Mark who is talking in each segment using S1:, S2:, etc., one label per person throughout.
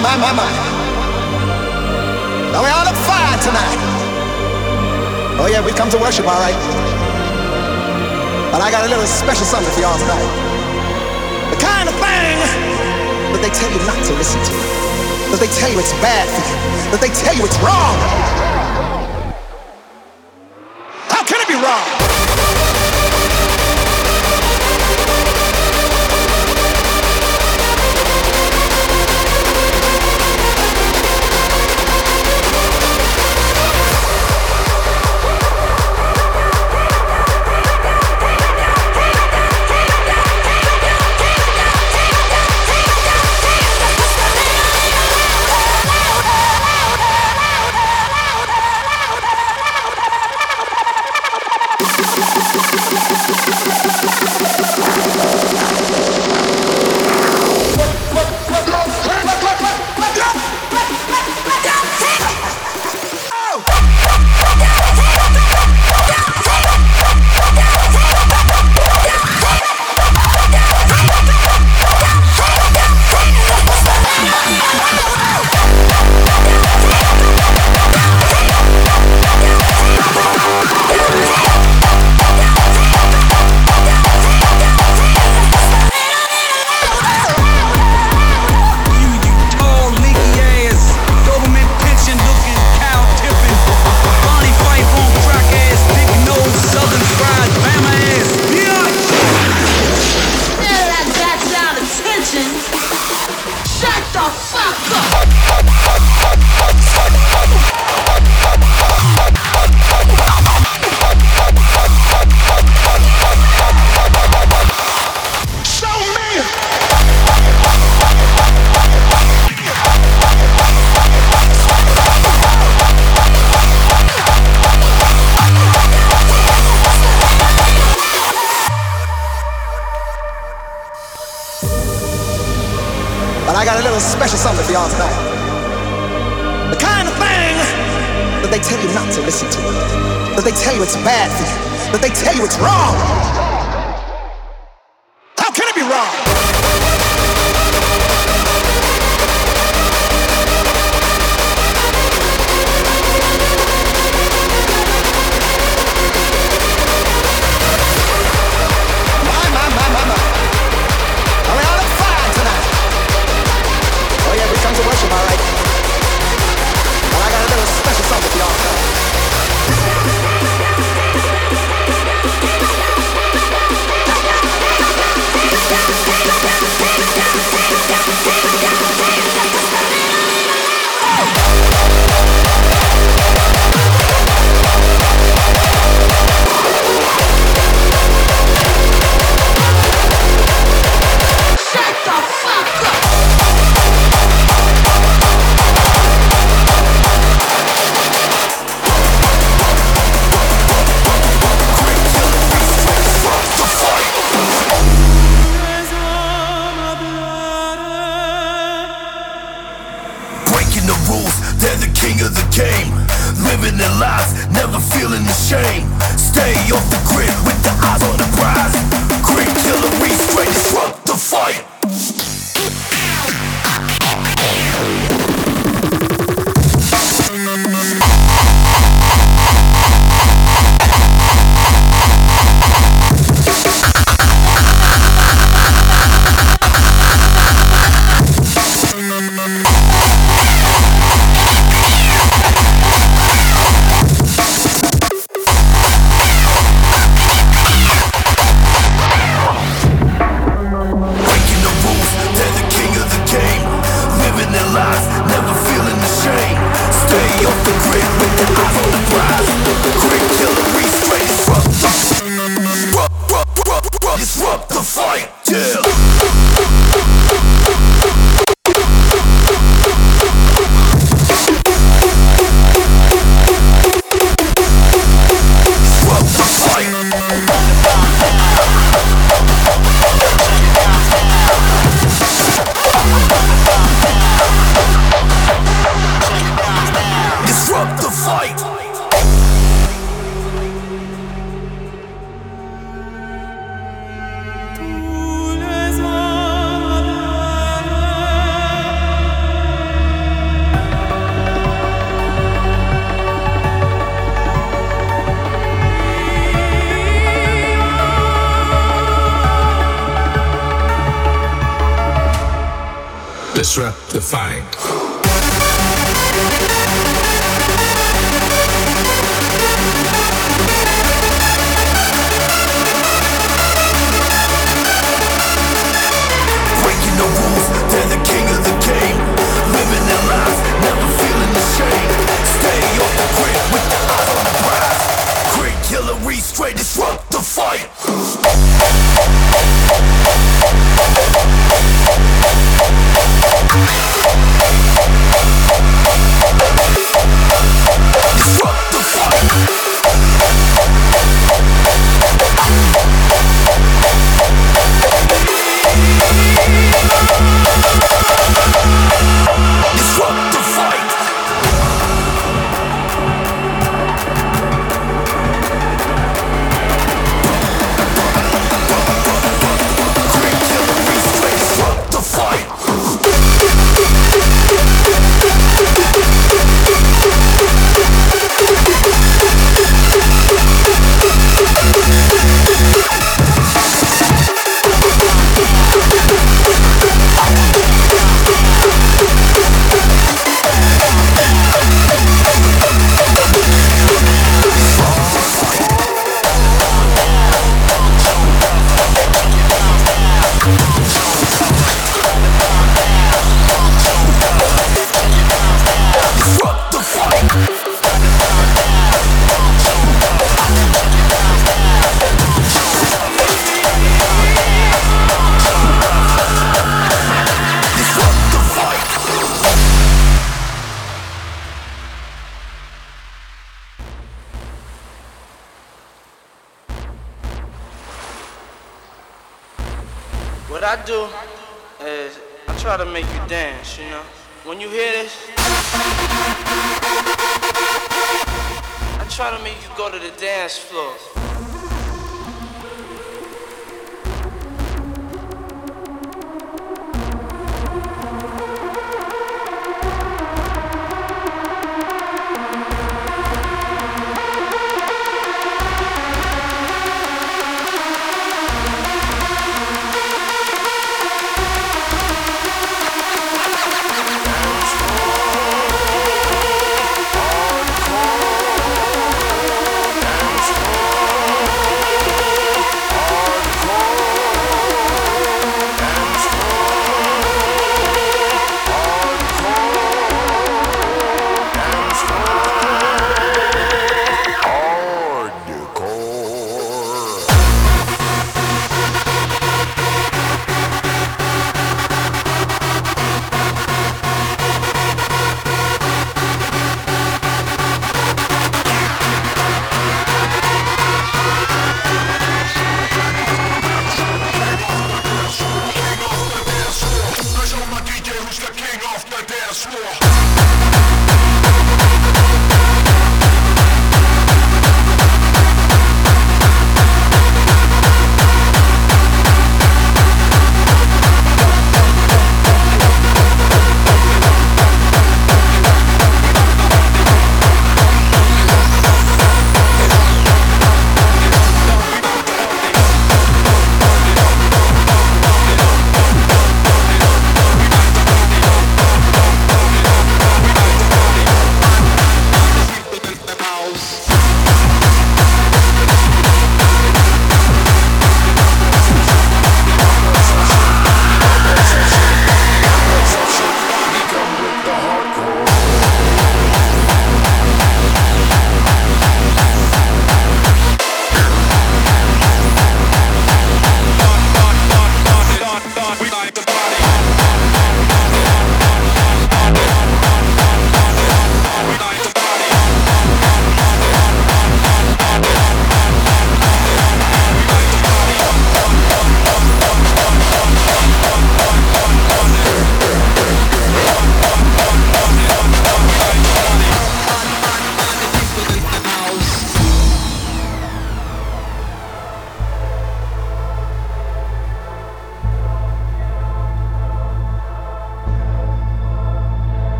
S1: My, my, my. Now we all look fine tonight. Oh yeah, we come to worship, all right. But I got a little special something for y'all tonight. The kind of thing that they tell you not to listen to. That they tell you it's bad for you. That they tell you it's wrong.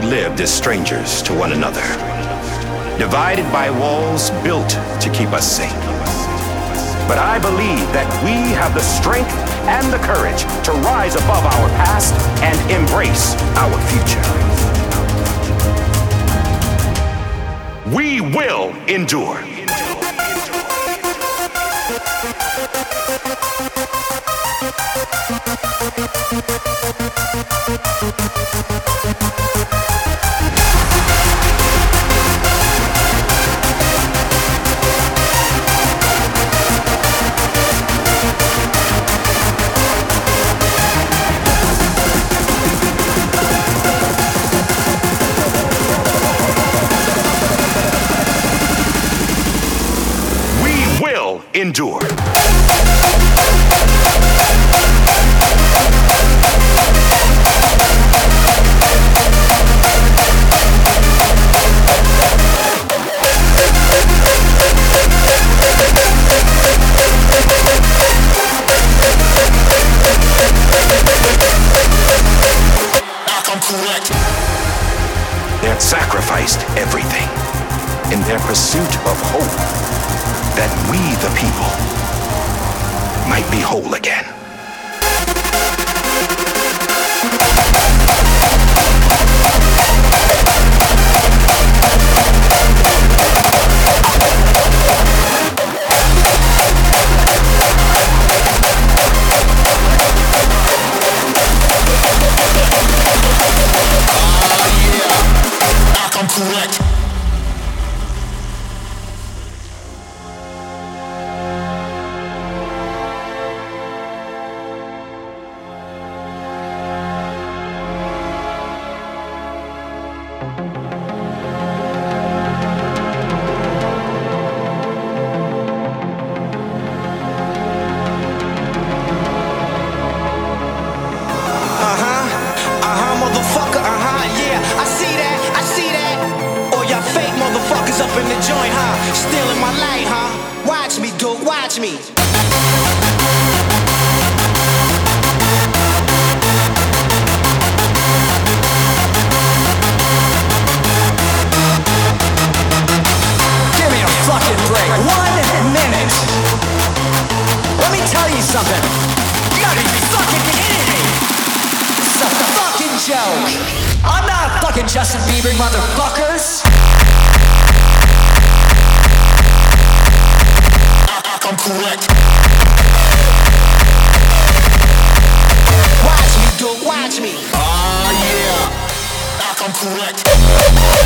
S2: Lived as strangers to one another, divided by walls built to keep us safe. But I believe that we have the strength and the courage to rise above our past and embrace our future. We will endure. touch me. Give me a
S3: fucking break. One minute. Let me tell you something. You gotta be fucking kidding me. A fucking joke. I'm not fucking Justin Bieber, motherfuckers.
S4: correct.
S3: Watch me, dude,
S4: watch me. Ah, yeah. I'm correct.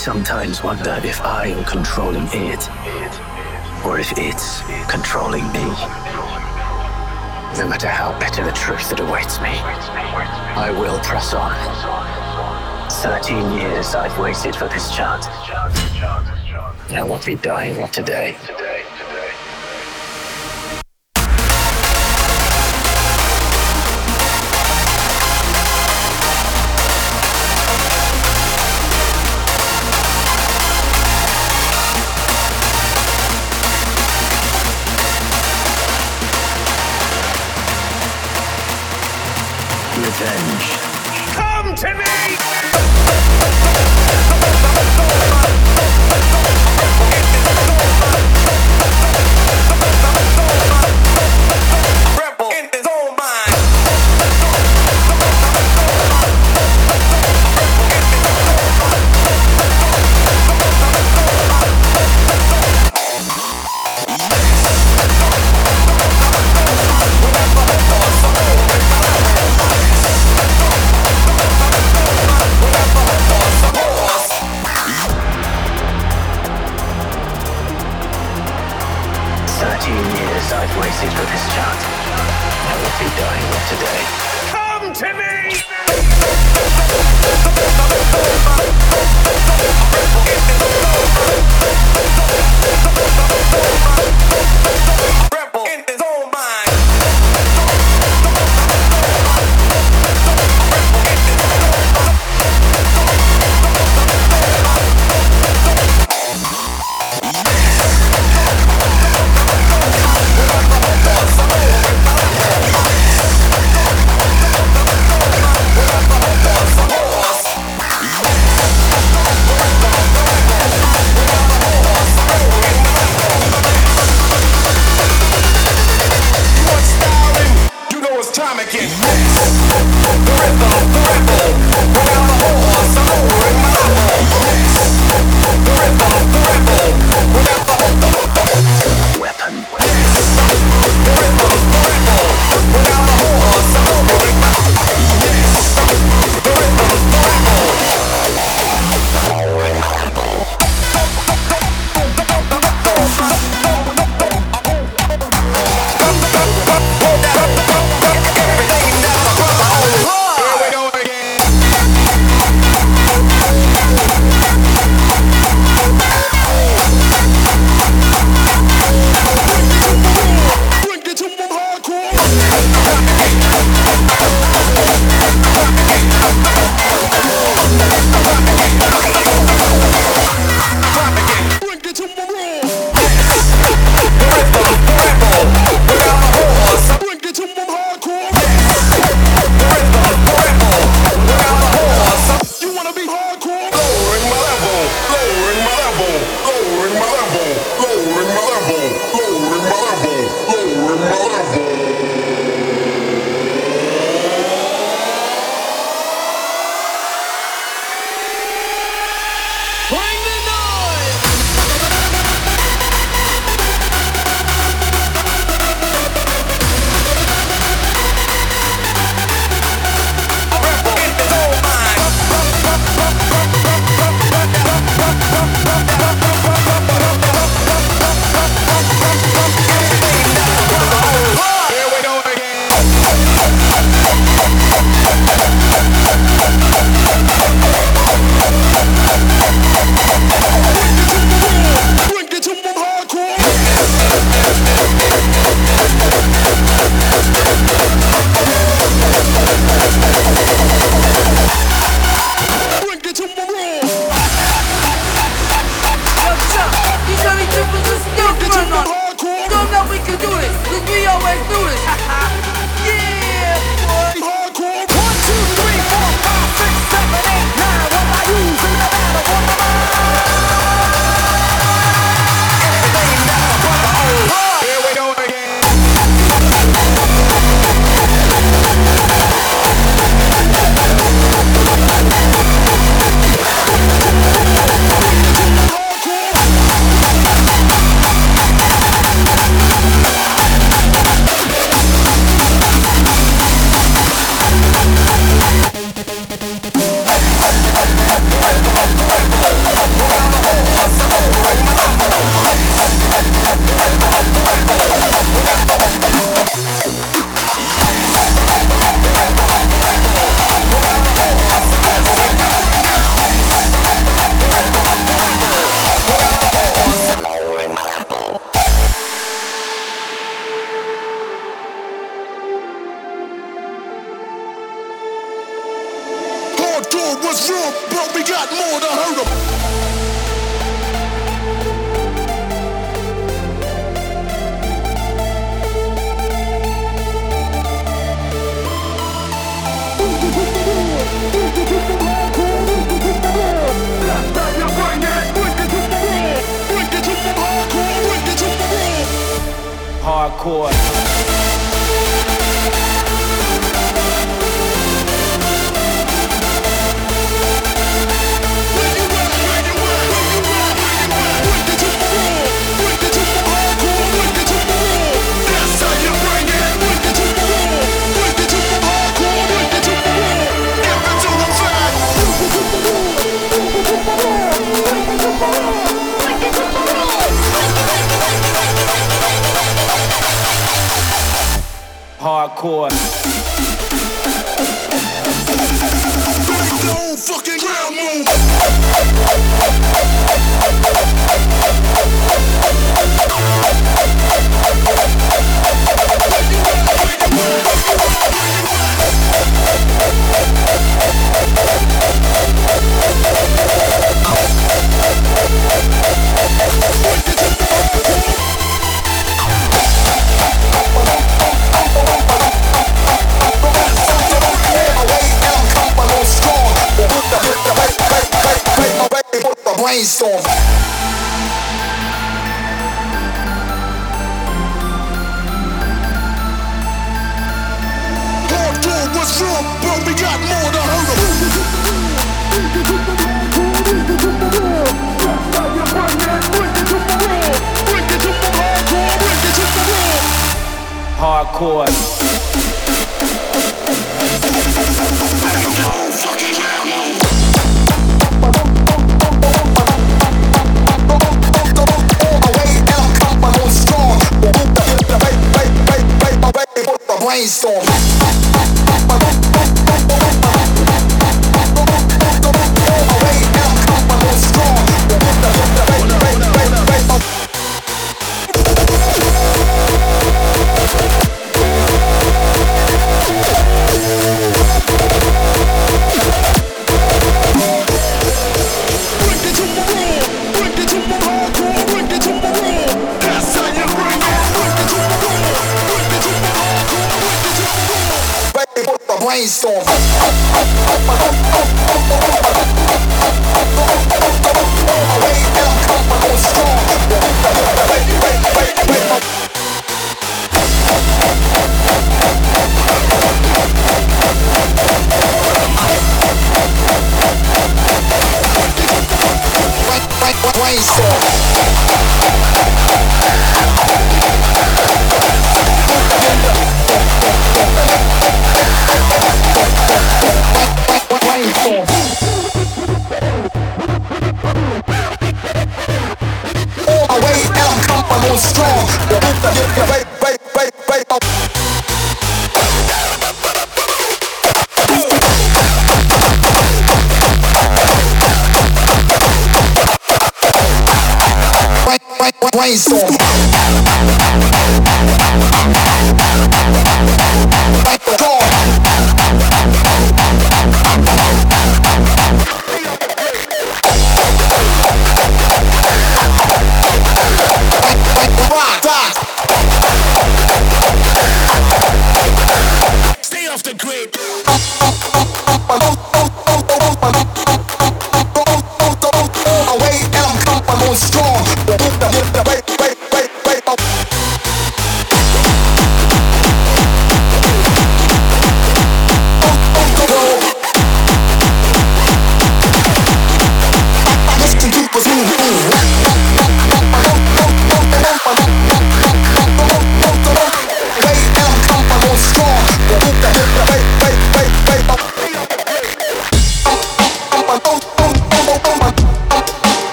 S5: Sometimes wonder if I am controlling it, or if it's controlling me. No matter how bitter the truth that awaits me, I will press on. 13 years I've waited for this chance. I won't be dying today.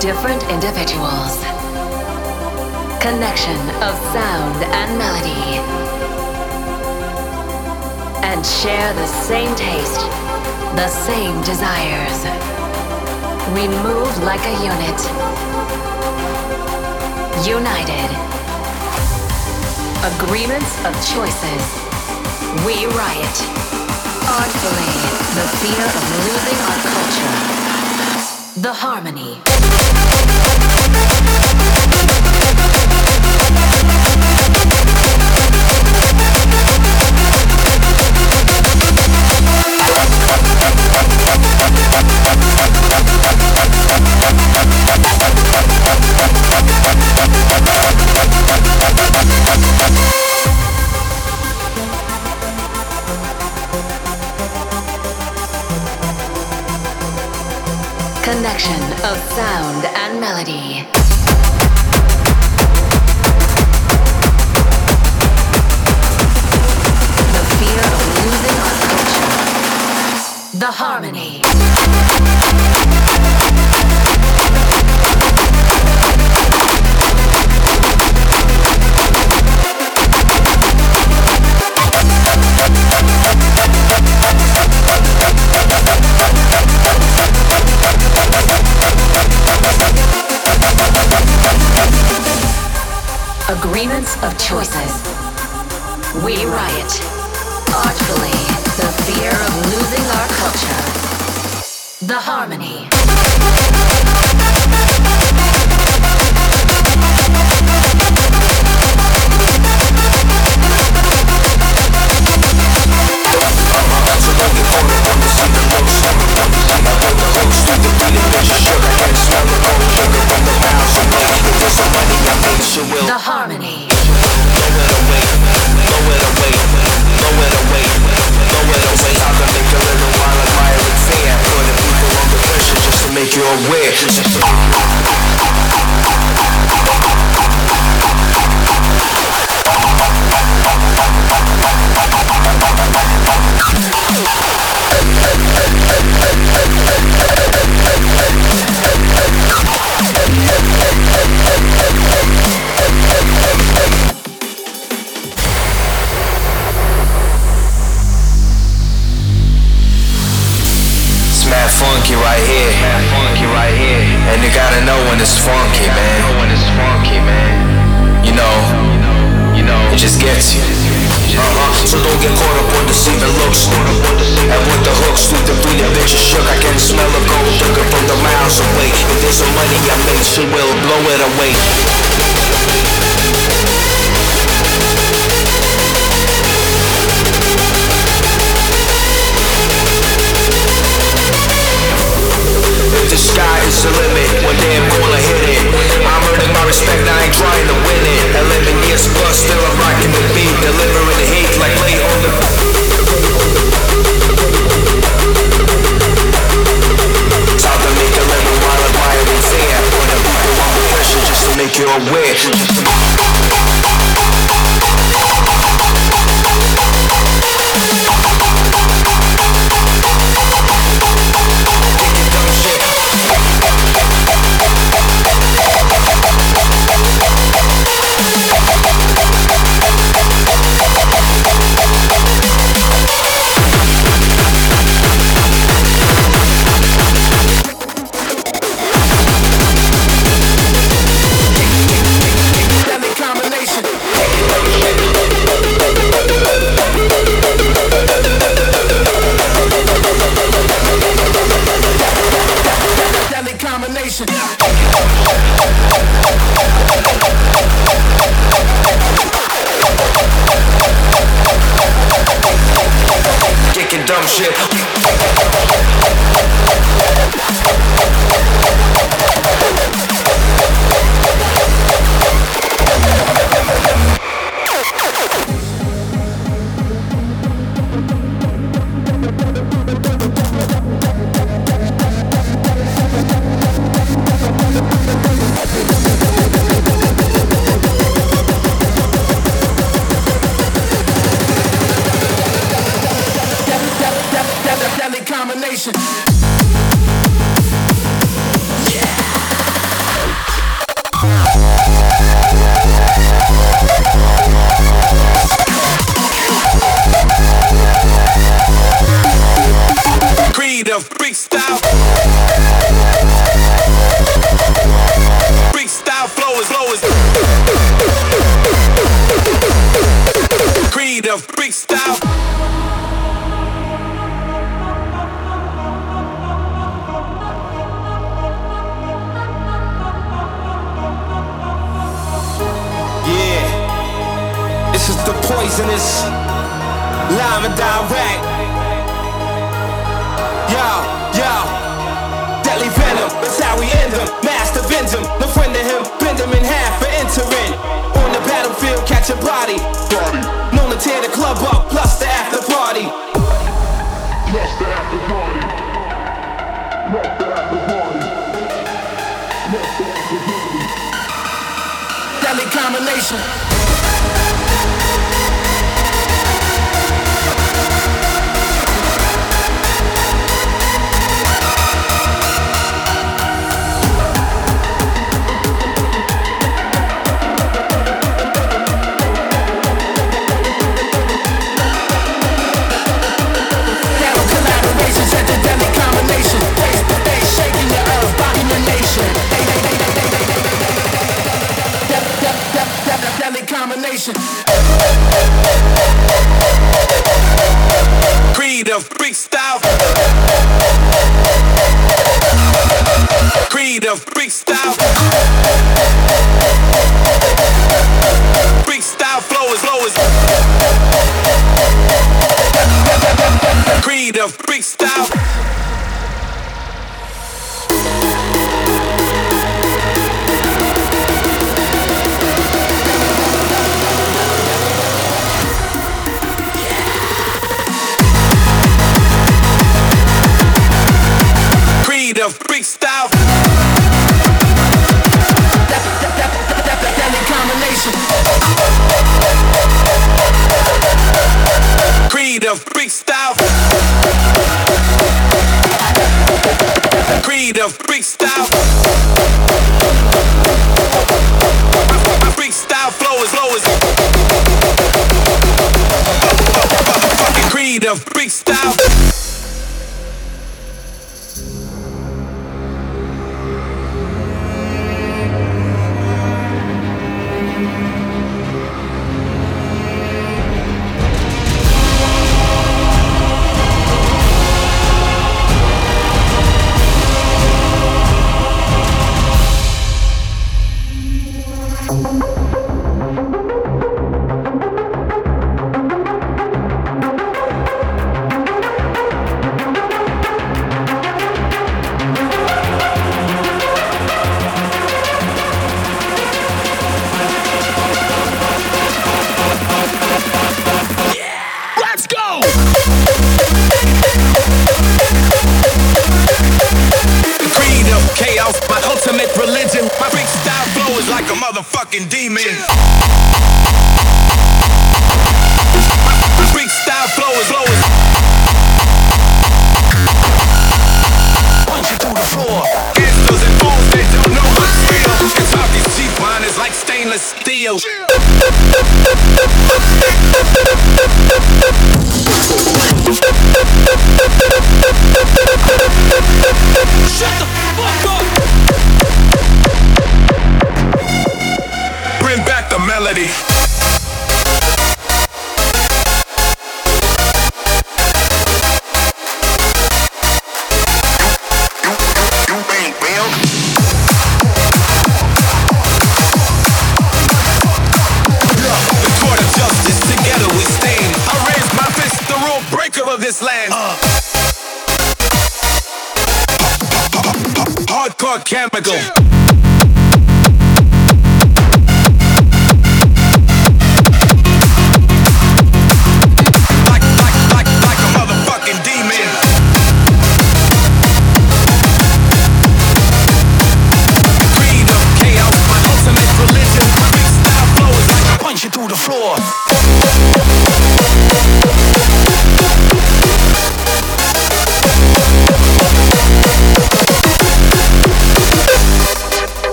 S6: Different individuals.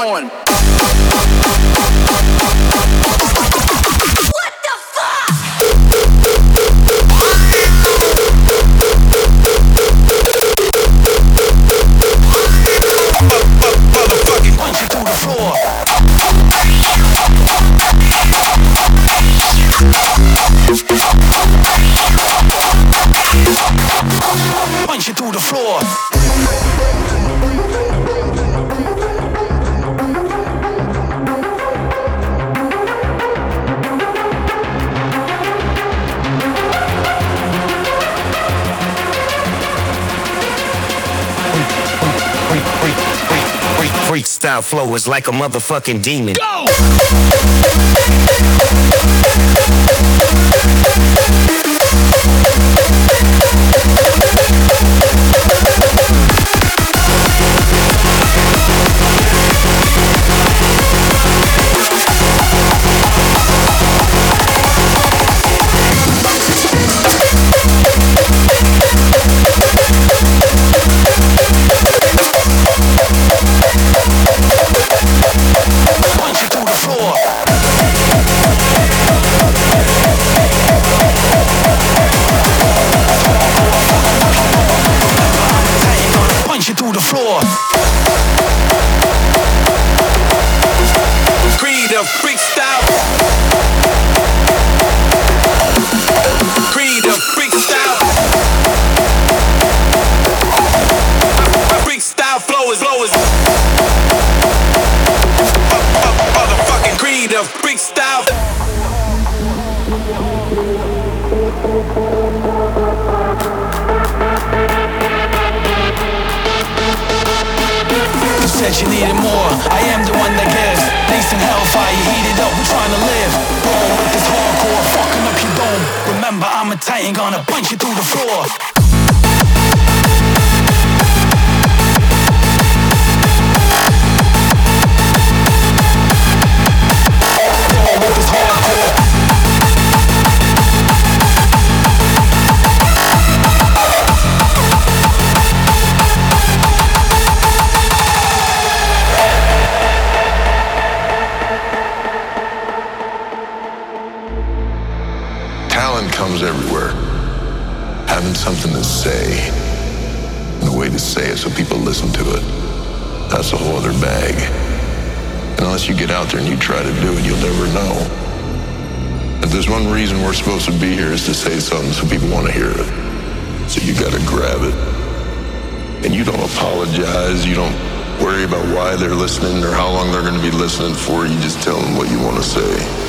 S6: Of
S7: Freestyle flow is like a motherfucking demon.
S8: Go!
S9: Bag. And unless you get out there and you try to do it, you'll never know.
S8: If there's one reason we're supposed to be here is to say something so people want to hear it. So you gotta grab it. And you don't apologize, you don't worry about why they're listening or how long they're gonna be listening for. You just tell them what you want to say.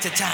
S10: to
S11: time.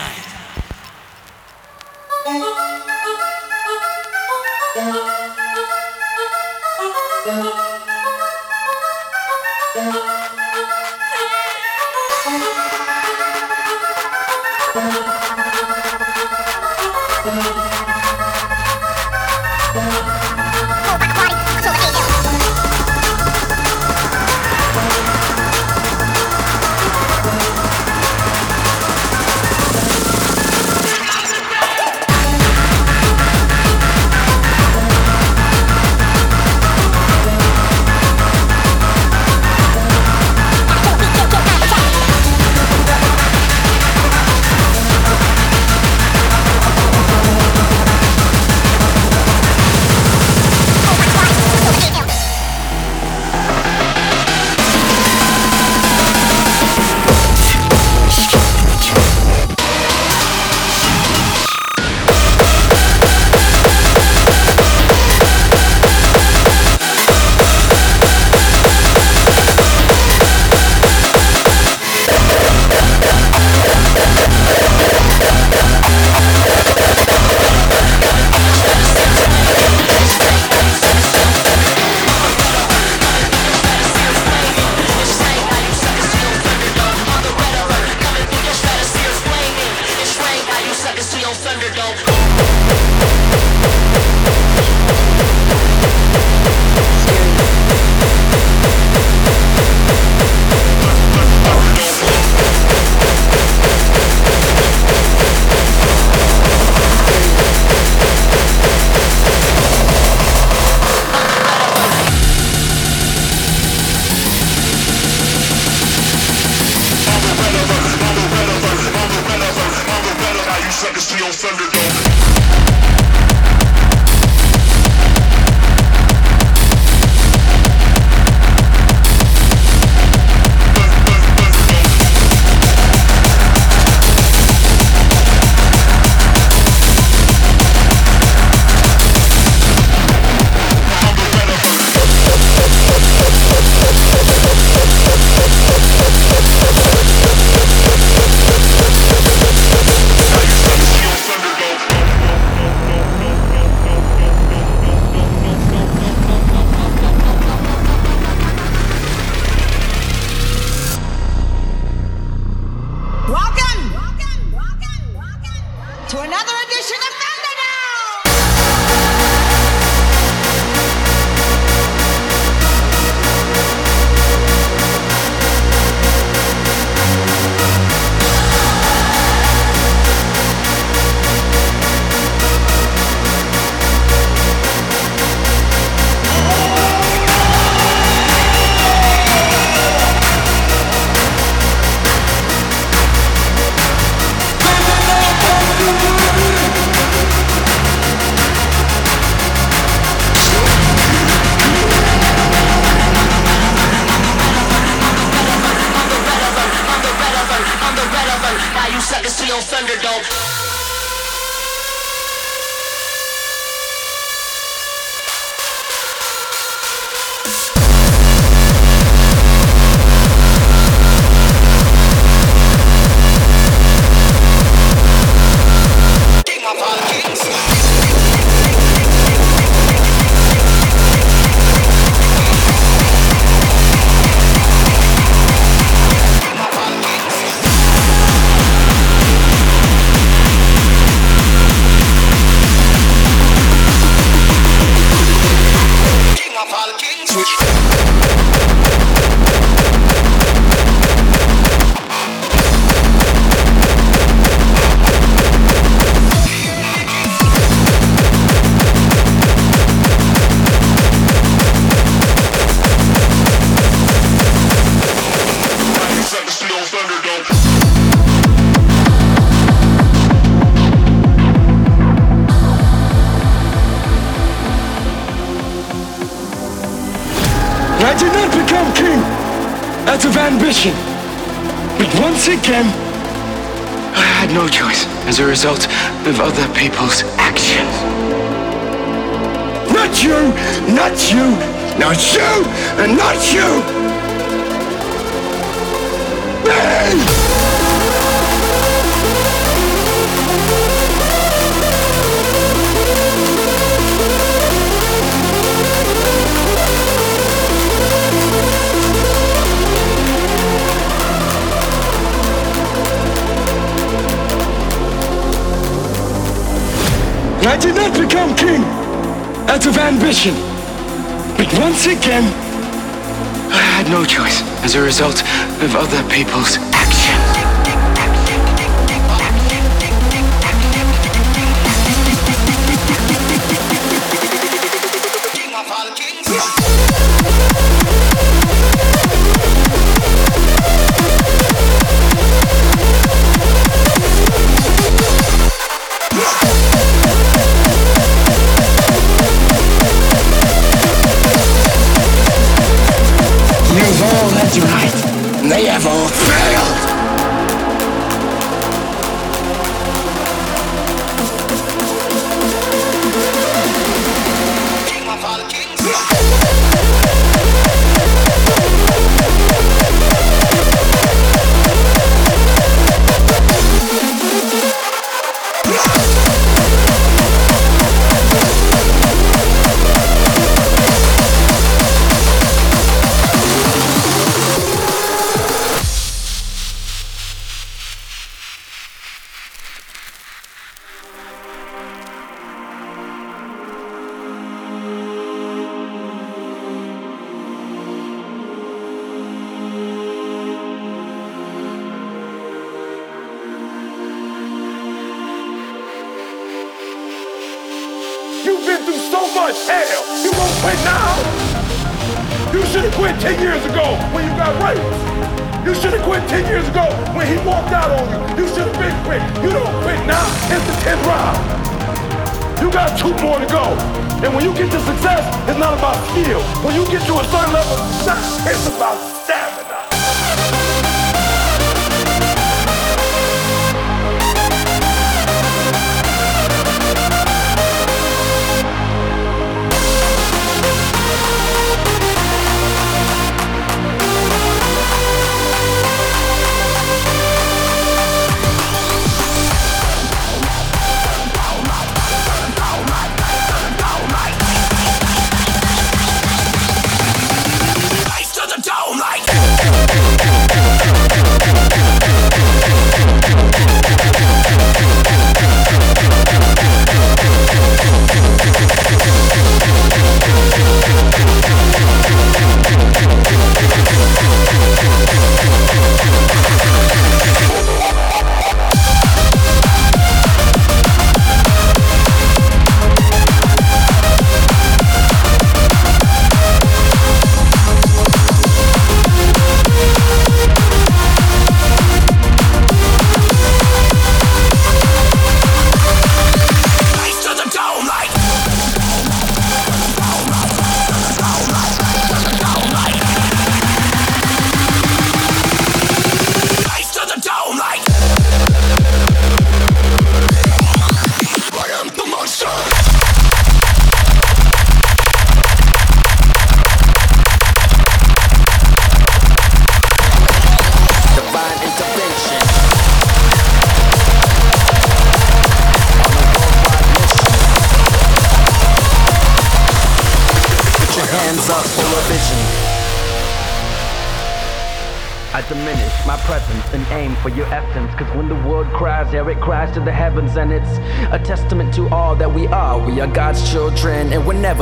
S12: I did not become king out of ambition. But once again,
S13: I had no choice as a result of other people's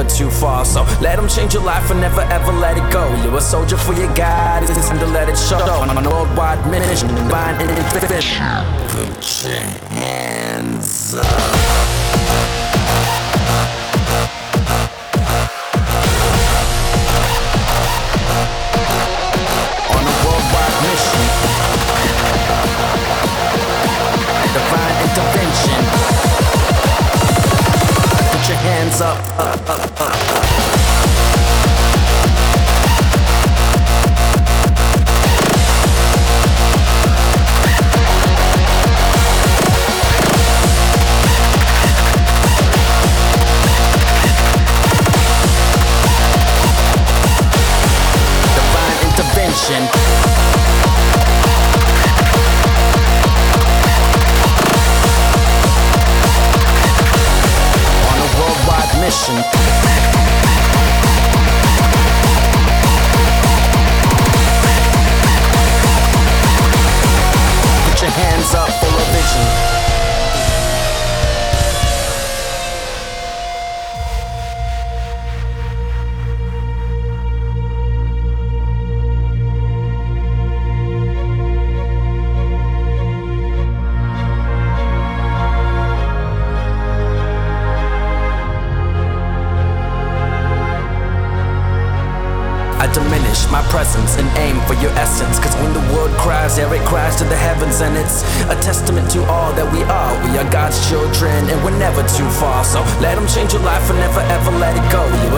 S14: never too far. So let them change your life and never ever let it go. You're a soldier for your God, it's time to let it show. On a worldwide mission, divine and infinite. Put your hands up. Divine intervention. Put your hands up. up.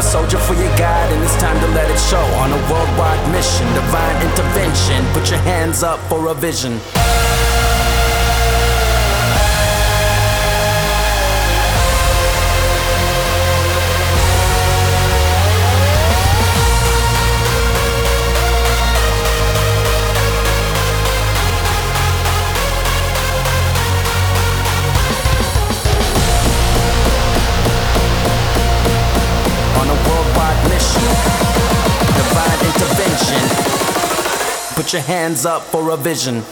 S14: Soldier for your God, and it's time to let it show. On a worldwide mission, divine intervention. Put your hands up for a vision. Put your hands up for a vision.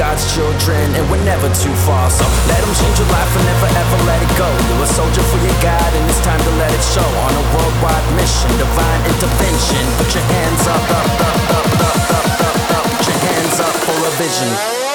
S14: God's children, and we're never too far. So let them change your life and never ever let it go. You're a soldier for your God, and it's time to let it show. On a worldwide mission, divine intervention. Put your hands up, up, up, up, up, up, up, up. Put your hands up for a vision.